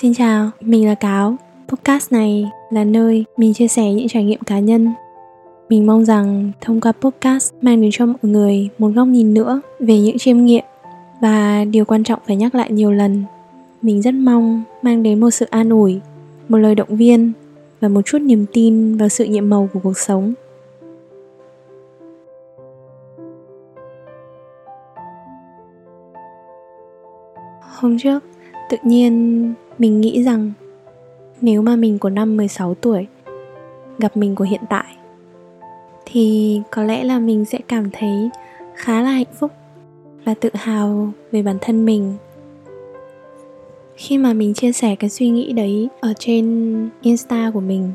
Xin chào, mình là Cáo. Podcast này là nơi mình chia sẻ những trải nghiệm cá nhân. Mình mong rằng thông qua podcast mang đến cho mọi người một góc nhìn nữa về những chiêm nghiệm và điều quan trọng phải nhắc lại nhiều lần. Mình rất mong mang đến một sự an ủi, một lời động viên và một chút niềm tin vào sự nhiệm màu của cuộc sống. Hôm trước, tự nhiên mình nghĩ rằng nếu mà mình của năm 16 tuổi, gặp mình của hiện tại, thì có lẽ là mình sẽ cảm thấy khá là hạnh phúc và tự hào về bản thân mình. Khi mà mình chia sẻ cái suy nghĩ đấy ở trên insta của mình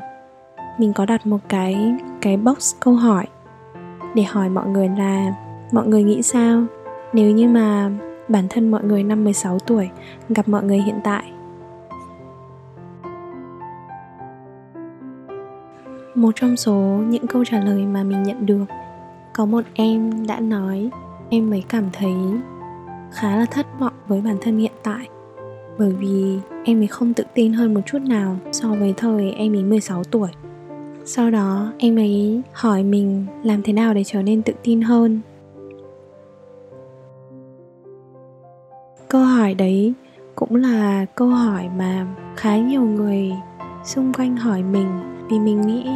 mình có đặt một cái cái box câu hỏi để hỏi mọi người là, mọi người nghĩ sao? Nếu như mà bản thân mọi người năm 16 tuổi, gặp mọi người hiện tại một trong số những câu trả lời mà mình nhận được, có một em đã nói, em mới cảm thấy khá là thất vọng với bản thân hiện tại, bởi vì em ấy không tự tin hơn một chút nào so với thời em ấy 16 tuổi. Sau đó, em ấy hỏi mình làm thế nào để trở nên tự tin hơn. Câu hỏi đấy cũng là câu hỏi mà khá nhiều người xung quanh hỏi mình, vì mình nghĩ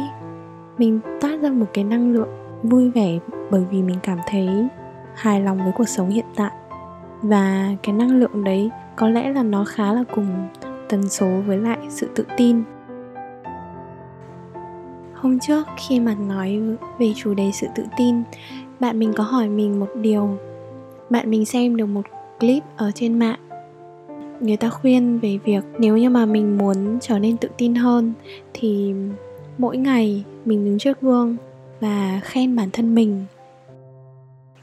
mình toát ra một cái năng lượng vui vẻ bởi vì mình cảm thấy hài lòng với cuộc sống hiện tại. Và cái năng lượng đấy có lẽ là nó khá là cùng tần số với lại sự tự tin. Hôm trước khi mà nói về chủ đề sự tự tin, bạn mình có hỏi mình một điều. Bạn mình xem được một clip ở trên mạng. Người ta khuyên về việc nếu như mà mình muốn trở nên tự tin hơn thì mỗi ngày mình đứng trước gương và khen bản thân mình.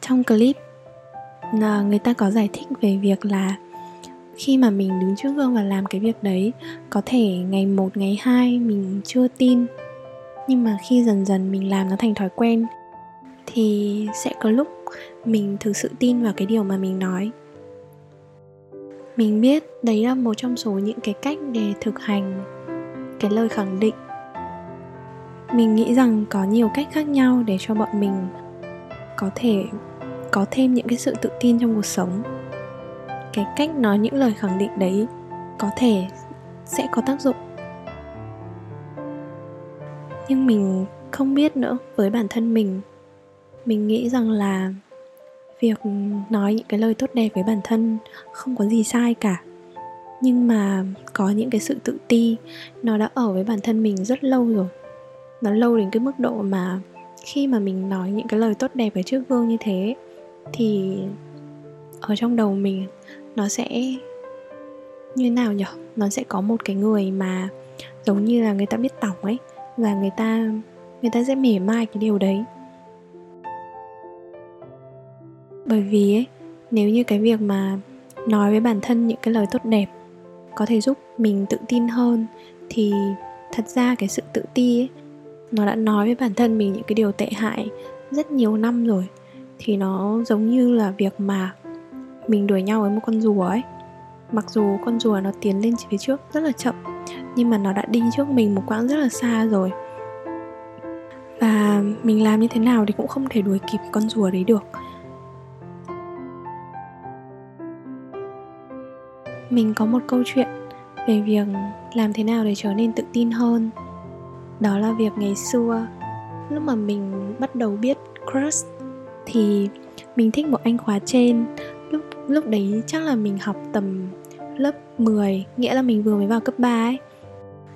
Trong clip người ta có giải thích về việc là khi mà mình đứng trước gương và làm cái việc đấy, có thể ngày một, ngày hai mình chưa tin, nhưng mà khi dần dần mình làm nó thành thói quen, thì sẽ có lúc mình thực sự tin vào cái điều mà mình nói. Mình biết đấy là một trong số những cái cách để thực hành cái lời khẳng định mình nghĩ rằng có nhiều cách khác nhau để cho bọn mình có thể có thêm những cái sự tự tin trong cuộc sống. Cái cách nói những lời khẳng định đấy có thể sẽ có tác dụng. Nhưng mình không biết nữa, với bản thân mình mình nghĩ rằng là việc nói những cái lời tốt đẹp với bản thân không có gì sai cả. Nhưng mà có những cái sự tự ti nó đã ở với bản thân mình rất lâu rồi nó lâu đến cái mức độ mà khi mà mình nói những cái lời tốt đẹp ở trước gương như thế, thì ở trong đầu mình nó sẽ như nào nhỉ nó sẽ có một cái người mà giống như là người ta biết tỏng ấy, và người ta người ta sẽ mỉa mai cái điều đấy. Bởi vì ấy, nếu như cái việc mà nói với bản thân những cái lời tốt đẹp có thể giúp mình tự tin hơn, thì thật ra cái sự tự ti ấy nó đã nói với bản thân mình những cái điều tệ hại rất nhiều năm rồi, thì nó giống như là việc mà mình đuổi nhau với một con rùa ấy. Mặc dù con rùa nó tiến lên phía trước rất là chậm, nhưng mà nó đã đi trước mình một quãng rất là xa rồi. Và mình làm như thế nào thì cũng không thể đuổi kịp con rùa đấy được. Mình có một câu chuyện về việc làm thế nào để trở nên tự tin hơn đó là việc ngày xưa. Lúc mà mình bắt đầu biết crush thì mình thích một anh khóa trên. Lúc lúc đấy chắc là mình học tầm lớp 10 nghĩa là mình vừa mới vào cấp 3 ấy.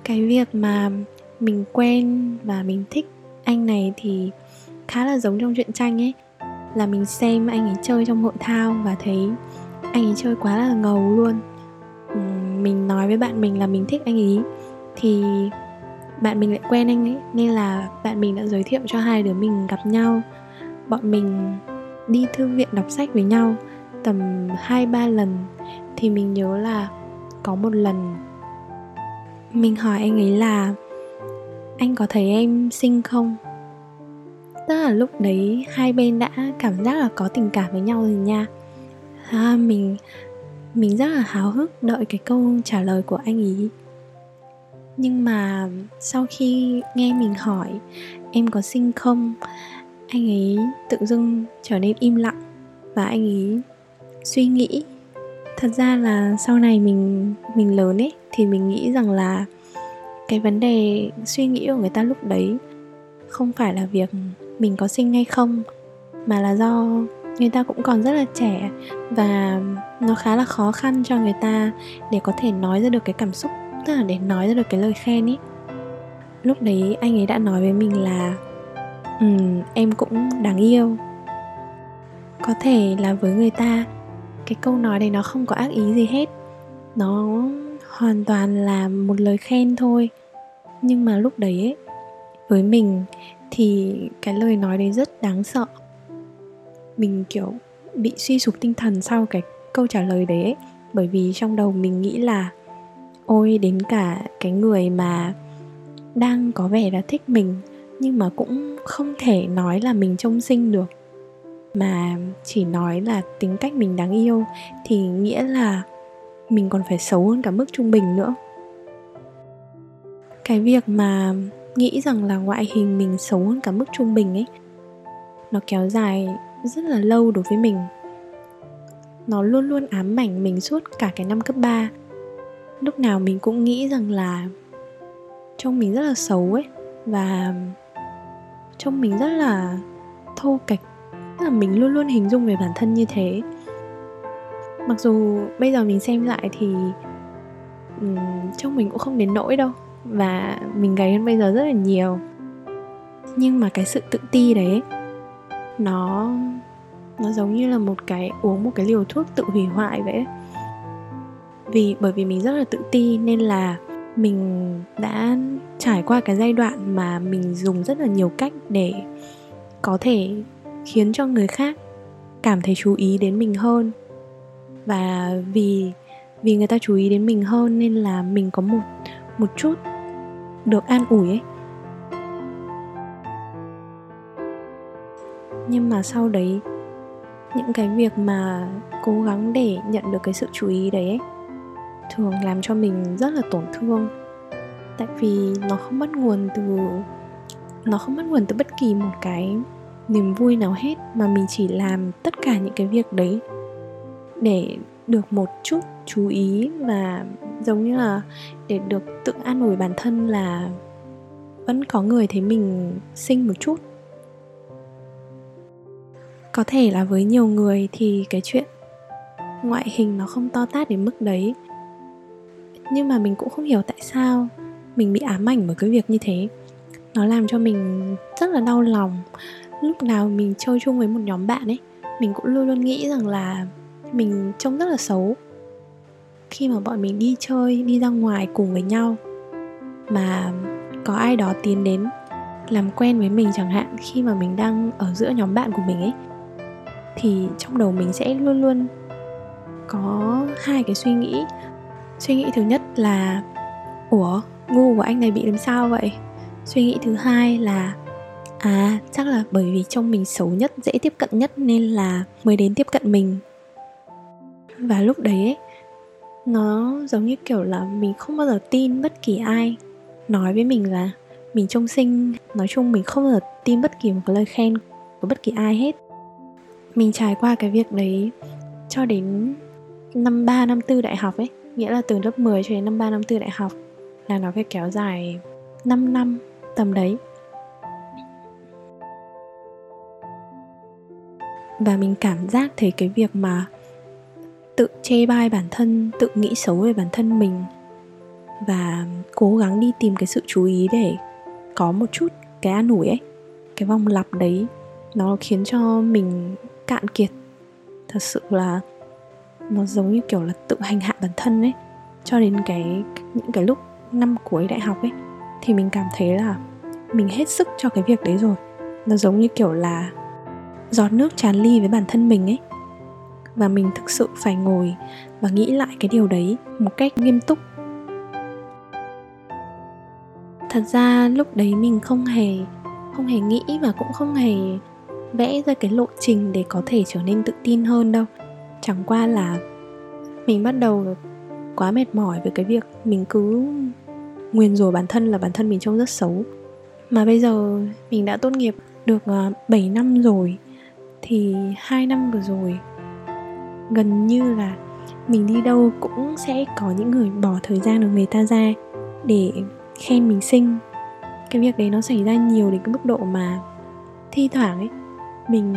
Cái việc mà mình quen và mình thích anh này thì khá là giống trong truyện tranh ấy. Là mình xem anh ấy chơi trong hội thao và thấy anh ấy chơi quá là ngầu luôn. Mình nói với bạn mình là mình thích anh ấy. Thì bạn mình lại quen anh ấy nên là bạn mình đã giới thiệu cho hai đứa mình gặp nhau. Bọn mình đi thư viện đọc sách với nhau tầm hai ba lần thì mình nhớ là có một lần mình hỏi anh ấy là anh có thấy em xinh không? Tức là lúc đấy hai bên đã cảm giác là có tình cảm với nhau rồi nha. À, mình mình rất là háo hức đợi cái câu trả lời của anh ấy nhưng mà sau khi nghe mình hỏi, em có sinh không? Anh ấy tự dưng trở nên im lặng và anh ấy suy nghĩ. Thật ra là sau này mình mình lớn ấy, thì mình nghĩ rằng là cái vấn đề suy nghĩ của người ta lúc đấy không phải là việc mình có sinh hay không, mà là do người ta cũng còn rất là trẻ và nó khá là khó khăn cho người ta để có thể nói ra được cái cảm xúc tức là để nói ra được cái lời khen ý. Lúc đấy anh ấy đã nói với mình là ừ em cũng đáng yêu. Có thể là với người ta cái câu nói đấy nó không có ác ý gì hết. Nó hoàn toàn là một lời khen thôi. Nhưng mà lúc đấy ấy, với mình thì cái lời nói đấy rất đáng sợ. Mình kiểu bị suy sụp tinh thần sau cái câu trả lời đấy ấy. bởi vì trong đầu mình nghĩ là ôi, đến cả cái người mà đang có vẻ là thích mình, nhưng mà cũng không thể nói là mình trông xinh được. Mà chỉ nói là tính cách mình đáng yêu thì nghĩa là mình còn phải xấu hơn cả mức trung bình nữa. Cái việc mà nghĩ rằng là ngoại hình mình xấu hơn cả mức trung bình ấy, nó kéo dài rất là lâu đối với mình. Nó luôn luôn ám ảnh mình suốt cả cái năm cấp 3 lúc nào mình cũng nghĩ rằng là trông mình rất là xấu ấy và trông mình rất là thô kệch tức là mình luôn luôn hình dung về bản thân như thế. Mặc dù bây giờ mình xem lại thì um, trông mình cũng không đến nỗi đâu và mình gầy hơn bây giờ rất là nhiều. Nhưng mà cái sự tự ti đấy nó nó giống như là một cái uống một cái liều thuốc tự hủy hoại vậy vì bởi vì mình rất là tự ti nên là mình đã trải qua cái giai đoạn mà mình dùng rất là nhiều cách để có thể khiến cho người khác cảm thấy chú ý đến mình hơn. Và vì vì người ta chú ý đến mình hơn nên là mình có một một chút được an ủi ấy. Nhưng mà sau đấy những cái việc mà cố gắng để nhận được cái sự chú ý đấy ấy, thường làm cho mình rất là tổn thương. Tại vì nó không bắt nguồn từ, nó không bắt nguồn từ bất kỳ một cái niềm vui nào hết, mà mình chỉ làm tất cả những cái việc đấy để được một chút chú ý và giống như là để được tự an ủi bản thân là vẫn có người thấy mình xinh một chút. Có thể là với nhiều người thì cái chuyện ngoại hình nó không to tát đến mức đấy nhưng mà mình cũng không hiểu tại sao mình bị ám ảnh bởi cái việc như thế. Nó làm cho mình rất là đau lòng. Lúc nào mình chơi chung với một nhóm bạn ấy, mình cũng luôn luôn nghĩ rằng là mình trông rất là xấu. Khi mà bọn mình đi chơi, đi ra ngoài cùng với nhau, mà có ai đó tiến đến làm quen với mình chẳng hạn, khi mà mình đang ở giữa nhóm bạn của mình ấy, thì trong đầu mình sẽ luôn luôn có hai cái suy nghĩ suy nghĩ thứ nhất là ủa ngu của anh này bị làm sao vậy? Suy nghĩ thứ hai là à chắc là bởi vì trông mình xấu nhất dễ tiếp cận nhất nên là mới đến tiếp cận mình. Và lúc đấy ấy, nó giống như kiểu là mình không bao giờ tin bất kỳ ai nói với mình là mình trông xinh. Nói chung mình không bao giờ tin bất kỳ một cái lời khen của bất kỳ ai hết. Mình trải qua cái việc đấy cho đến năm 3 năm tư đại học ấy nghĩa là từ lớp 10 cho đến năm 3 năm tư đại học là nó phải kéo dài 5 năm tầm đấy. Và mình cảm giác thấy cái việc mà tự chê bai bản thân, tự nghĩ xấu về bản thân mình và cố gắng đi tìm cái sự chú ý để có một chút cái an ủi ấy, cái vòng lặp đấy, nó khiến cho mình cạn kiệt. Thật sự là nó giống như kiểu là tự hành hạ bản thân ấy. Cho đến cái, những cái lúc năm cuối đại học ấy, thì mình cảm thấy là mình hết sức cho cái việc đấy rồi. Nó giống như kiểu là giọt nước tràn ly với bản thân mình ấy. Và mình thực sự phải ngồi và nghĩ lại cái điều đấy một cách nghiêm túc. Thật ra lúc đấy mình không hề không hề nghĩ và cũng không hề vẽ ra cái lộ trình để có thể trở nên tự tin hơn đâu chẳng qua là mình bắt đầu quá mệt mỏi với cái việc mình cứ nguyền rủa bản thân là bản thân mình trông rất xấu. Mà bây giờ mình đã tốt nghiệp được ờ, 7 năm rồi, thì hai năm vừa rồi gần như là mình đi đâu cũng sẽ có những người bỏ thời gian của người ta ra để khen mình xinh. Cái việc đấy nó xảy ra nhiều đến cái mức độ mà thi thoảng ấy, mình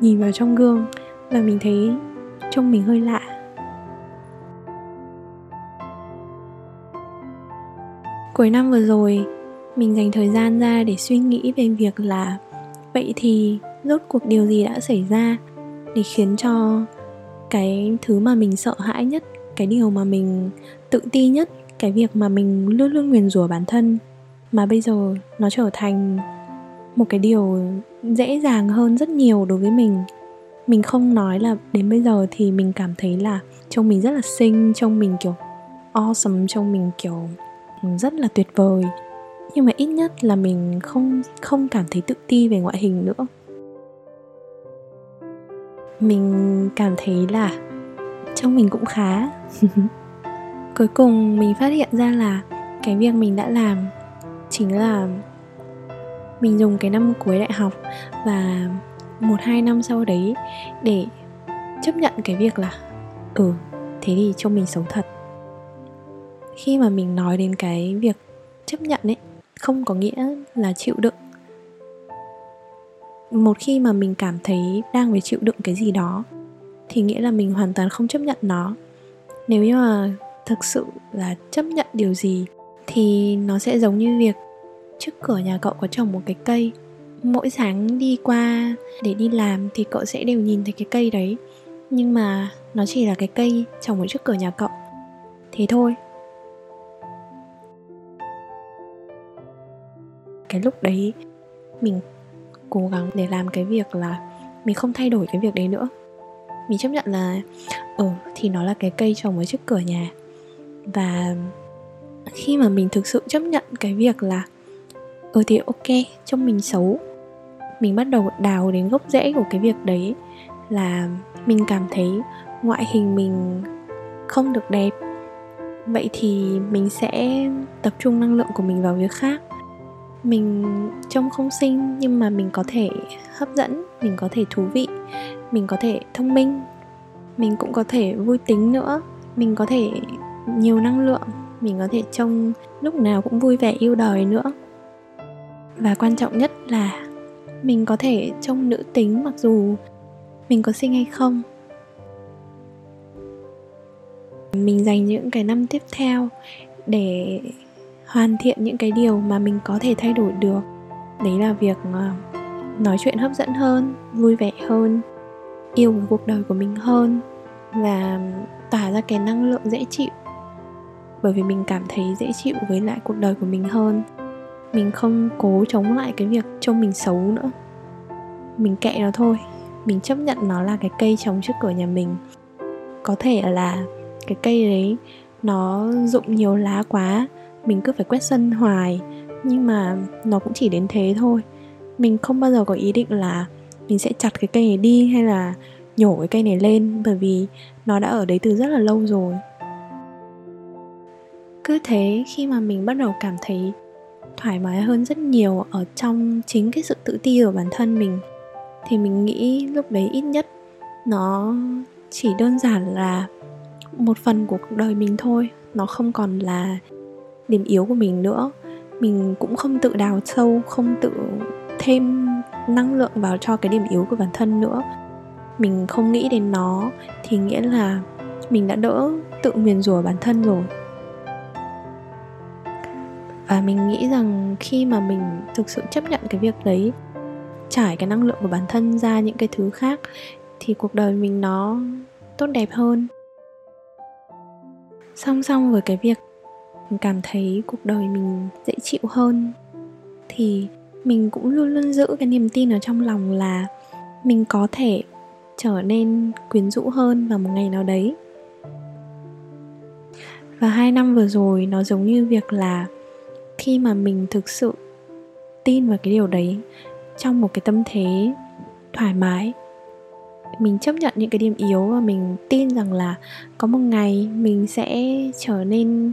nhìn vào trong gương và mình thấy trông mình hơi lạ. Cuối năm vừa rồi, mình dành thời gian ra để suy nghĩ về việc là, vậy thì rốt cuộc điều gì đã xảy ra để khiến cho cái thứ mà mình sợ hãi nhất, cái điều mà mình tự ti nhất, cái việc mà mình luôn luôn nguyền rủa bản thân mà bây giờ nó trở thành một cái điều dễ dàng hơn rất nhiều đối với mình? Mình không nói là đến bây giờ thì mình cảm thấy là trông mình rất là xinh, trông mình kiểu awesome, trông mình kiểu ừ, rất là tuyệt vời. Nhưng mà ít nhất là mình không không cảm thấy tự ti về ngoại hình nữa. Mình cảm thấy là trông mình cũng khá. Cuối cùng mình phát hiện ra là cái việc mình đã làm chính là mình dùng cái năm cuối đại học và một hai năm sau đấy để chấp nhận cái việc là ừ thế thì cho mình xấu thật. Khi mà mình nói đến cái việc chấp nhận ấy, không có nghĩa là chịu đựng. Một khi mà mình cảm thấy đang phải chịu đựng cái gì đó, thì nghĩa là mình hoàn toàn không chấp nhận nó. Nếu như mà thực sự là chấp nhận điều gì, thì nó sẽ giống như việc trước cửa nhà cậu có trồng một cái cây mỗi sáng đi qua để đi làm thì cậu sẽ đều nhìn thấy cái cây đấy. Nhưng mà nó chỉ là cái cây trồng ở trước cửa nhà cậu. Thế thôi. Cái lúc đấy, mình cố gắng để làm cái việc là mình không thay đổi cái việc đấy nữa. Mình chấp nhận là ừ thì nó là cái cây trồng ở trước cửa nhà. Và khi mà mình thực sự chấp nhận cái việc là ừ thì ok, trông mình xấu. Mình bắt đầu đào đến gốc rễ của cái việc đấy là mình cảm thấy ngoại hình mình không được đẹp. Vậy thì mình sẽ tập trung năng lượng của mình vào việc khác. Mình trông không xinh nhưng mà mình có thể hấp dẫn, mình có thể thú vị, mình có thể thông minh. Mình cũng có thể vui tính nữa, mình có thể nhiều năng lượng, mình có thể trông lúc nào cũng vui vẻ, yêu đời nữa và quan trọng nhất là mình có thể trông nữ tính mặc dù mình có xinh hay không. Mình dành những cái năm tiếp theo để hoàn thiện những cái điều mà mình có thể thay đổi được. Đấy là việc ờ, nói chuyện hấp dẫn hơn, vui vẻ hơn, yêu cuộc đời của mình hơn và tỏa ra cái năng lượng dễ chịu. Bởi vì mình cảm thấy dễ chịu với lại cuộc đời của mình hơn mình không cố chống lại cái việc trông mình xấu nữa. Mình kệ nó thôi. Mình chấp nhận nó là cái cây trồng trước cửa nhà mình. Có thể là cái cây đấy nó rụng nhiều lá quá, mình cứ phải quét sân hoài. Nhưng mà nó cũng chỉ đến thế thôi. Mình không bao giờ có ý định là mình sẽ chặt cái cây này đi hay là nhổ cái cây này lên, bởi vì nó đã ở đấy từ rất là lâu rồi. Cứ thế khi mà mình bắt đầu cảm thấy thoải mái hơn rất nhiều ở trong chính cái sự tự ti của bản thân mình. Thì mình nghĩ lúc đấy ít nhất nó chỉ đơn giản là một phần của cuộc đời mình thôi. Nó không còn là điểm yếu của mình nữa. Mình cũng không tự đào sâu, không tự thêm năng lượng vào cho cái điểm yếu của bản thân nữa. Mình không nghĩ đến nó thì nghĩa là mình đã đỡ tự nguyền rủa bản thân rồi và mình nghĩ rằng khi mà mình thực sự chấp nhận cái việc đấy, trải cái năng lượng của bản thân ra những cái thứ khác, thì cuộc đời mình nó tốt đẹp hơn. Song song với cái việc mình cảm thấy cuộc đời mình dễ chịu hơn, thì mình cũng luôn luôn giữ cái niềm tin ở trong lòng là mình có thể trở nên quyến rũ hơn vào một ngày nào đấy. Và hai năm vừa rồi, nó giống như việc là khi mà mình thực sự tin vào cái điều đấy trong một cái tâm thế thoải mái, mình chấp nhận những cái điểm yếu và mình tin rằng là có một ngày mình sẽ trở nên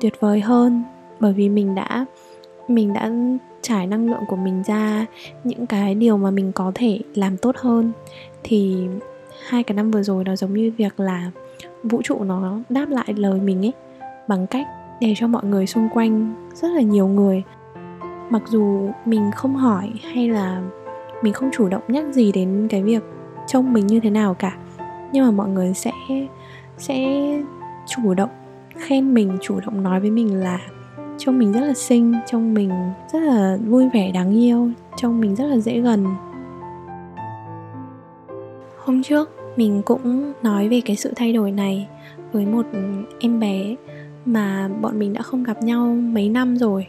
tuyệt vời hơn. Bởi vì mình đã mình đã trải năng lượng của mình ra những cái điều mà mình có thể làm tốt hơn. Thì hai cái năm vừa rồi nó giống như việc là vũ trụ nó đáp lại lời mình ấy bằng cách để cho mọi người xung quanh rất là nhiều người. Mặc dù mình không hỏi hay là mình không chủ động nhắc gì đến cái việc trông mình như thế nào cả, nhưng mà mọi người sẽ sẽ chủ động khen mình, chủ động nói với mình là trông mình rất là xinh, trông mình rất là vui vẻ, đáng yêu, trông mình rất là dễ gần. Hôm trước mình cũng nói về cái sự thay đổi này với một em bé mà bọn mình đã không gặp nhau mấy năm rồi.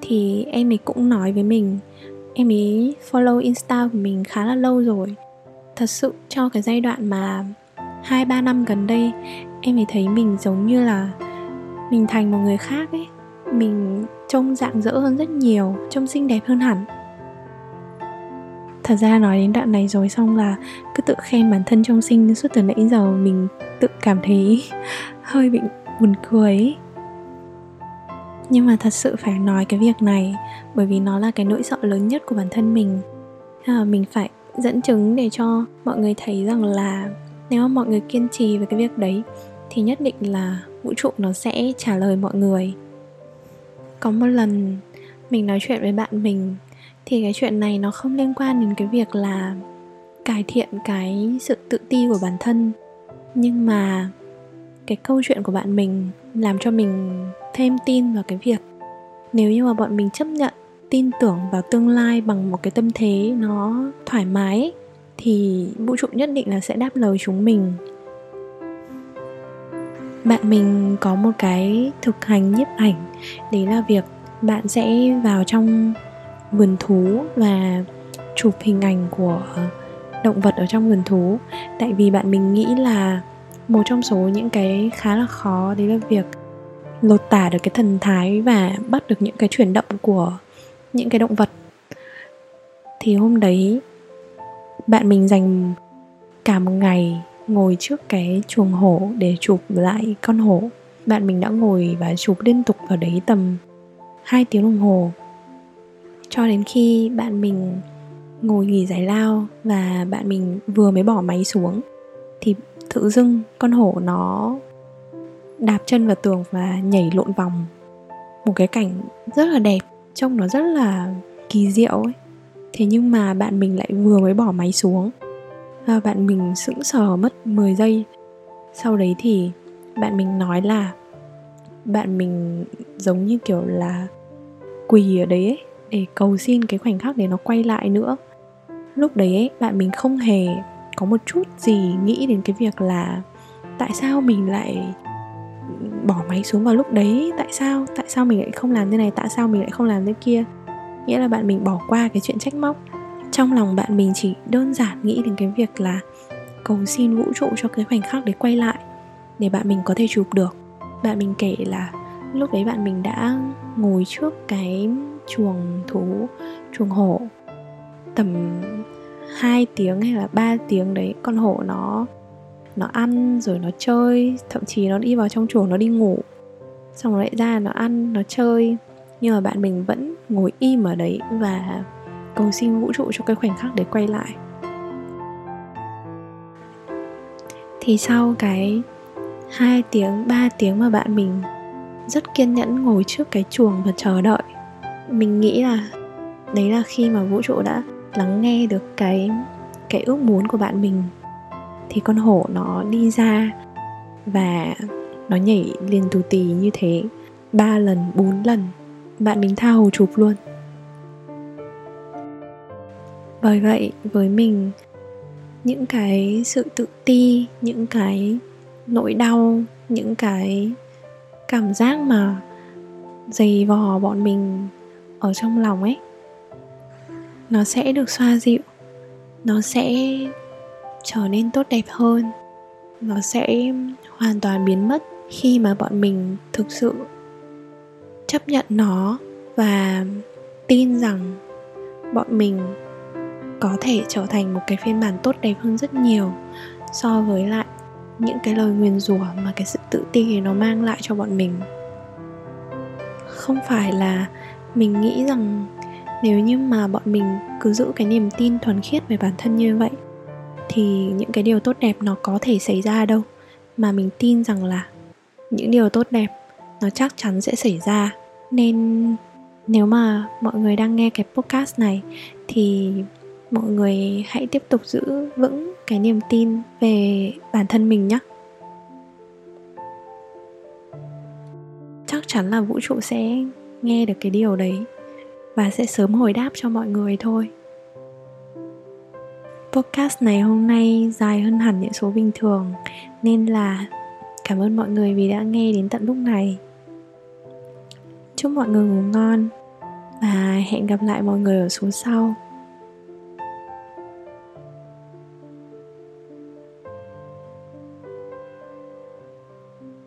Thì em ấy cũng nói với mình, em ấy follow insta của mình khá là lâu rồi. Thật sự cho cái giai đoạn mà hai, ba năm gần đây, em ấy thấy mình giống như là mình thành một người khác ấy. Mình trông dạng dỡ hơn rất nhiều, trông xinh đẹp hơn hẳn. Thật ra nói đến đoạn này rồi xong là cứ tự khen bản thân trông xinh suốt từ nãy giờ mình tự cảm thấy hơi bị buồn cười. Ấy. nhưng mà thật sự phải nói cái việc này bởi vì nó là cái nỗi sợ lớn nhất của bản thân mình. À, mình phải dẫn chứng để cho mọi người thấy rằng là nếu mà mọi người kiên trì với cái việc đấy thì nhất định là vũ trụ nó sẽ trả lời mọi người. Có một lần mình nói chuyện với bạn mình thì cái chuyện này nó không liên quan đến cái việc là cải thiện cái sự tự ti của bản thân. Nhưng mà cái câu chuyện của bạn mình làm cho mình thêm tin vào cái việc nếu như mà bọn mình chấp nhận, tin tưởng vào tương lai bằng một cái tâm thế nó thoải mái, thì vũ trụ nhất định là sẽ đáp lời chúng mình. Bạn mình có một cái thực hành nhiếp ảnh, đấy là việc bạn sẽ vào trong vườn thú và chụp hình ảnh của động vật ở trong vườn thú. Tại vì bạn mình nghĩ là một trong số những cái khá là khó, đấy là việc lột tả được cái thần thái và bắt được những cái chuyển động của những cái động vật. Thì hôm đấy, bạn mình dành cả một ngày ngồi trước cái chuồng hổ để chụp lại con hổ. Bạn mình đã ngồi và chụp liên tục ở đấy tầm 2 tiếng đồng hồ. Cho đến khi bạn mình ngồi nghỉ giải lao và bạn mình vừa mới bỏ máy xuống, thì tự dưng con hổ nó đạp chân vào tường và nhảy lộn vòng. Một cái cảnh rất là đẹp trông nó rất là kỳ diệu ấy. Thế nhưng mà bạn mình lại vừa mới bỏ máy xuống. Và bạn mình sững sờ mất 10 giây. Sau đấy thì bạn mình nói là bạn mình giống như kiểu là quỳ ở đấy ấy, để cầu xin cái khoảnh khắc để nó quay lại nữa. Lúc đấy ấy, bạn mình không hề có một chút gì nghĩ đến cái việc là tại sao mình lại bỏ máy xuống vào lúc đấy? Tại sao tại sao mình lại không làm thế này? Tại sao mình lại không làm thế kia? Nghĩa là bạn mình bỏ qua cái chuyện trách móc. Trong lòng bạn mình chỉ đơn giản nghĩ đến cái việc là cầu xin vũ trụ cho cái khoảnh khắc để quay lại để bạn mình có thể chụp được. Bạn mình kể là lúc đấy bạn mình đã ngồi trước cái chuồng thú, chuồng hổ tầm 2 tiếng hay là 3 tiếng đấy, con hổ nó nó ăn rồi nó chơi, thậm chí nó đi vào trong chuồng nó đi ngủ. Xong rồi lại ra nó ăn, nó chơi. Nhưng mà bạn mình vẫn ngồi im ở đấy và cầu xin vũ trụ cho cái khoảnh khắc để quay lại. Thì sau cái hai tiếng, ba tiếng mà bạn mình rất kiên nhẫn ngồi trước cái chuồng và chờ đợi, mình nghĩ là đấy là khi mà vũ trụ đã lắng nghe được cái cái ước muốn của bạn mình, thì con hổ nó đi ra và nó nhảy liền tù tì như thế, ba lần, bốn lần, bạn mình tha hồ chụp luôn. Bởi vậy, với mình, những cái sự tự ti, những cái nỗi đau, những cái cảm giác mà dày vò bọn mình ở trong lòng ấy nó sẽ được xoa dịu. Nó sẽ trở nên tốt đẹp hơn. Nó sẽ hoàn toàn biến mất khi mà bọn mình thực sự chấp nhận nó và tin rằng bọn mình có thể trở thành một cái phiên bản tốt đẹp hơn rất nhiều so với lại những cái lời nguyền rủa mà cái sự tự ti nó mang lại cho bọn mình. Không phải là mình nghĩ rằng nếu như mà bọn mình cứ giữ cái niềm tin thuần khiết về bản thân như vậy, thì những cái điều tốt đẹp nó có thể xảy ra đâu. Mà mình tin rằng là những điều tốt đẹp nó chắc chắn sẽ xảy ra. Nên nếu mà mọi người đang nghe cái podcast này, thì mọi người hãy tiếp tục giữ vững cái niềm tin về bản thân mình nhé chắc chắn là vũ trụ sẽ nghe được cái điều đấy và sẽ sớm hồi đáp cho mọi người thôi. Podcast này hôm nay dài hơn hẳn những số bình thường, nên là cảm ơn mọi người vì đã nghe đến tận lúc này. Chúc mọi người ngủ ngon và hẹn gặp lại mọi người ở số sau.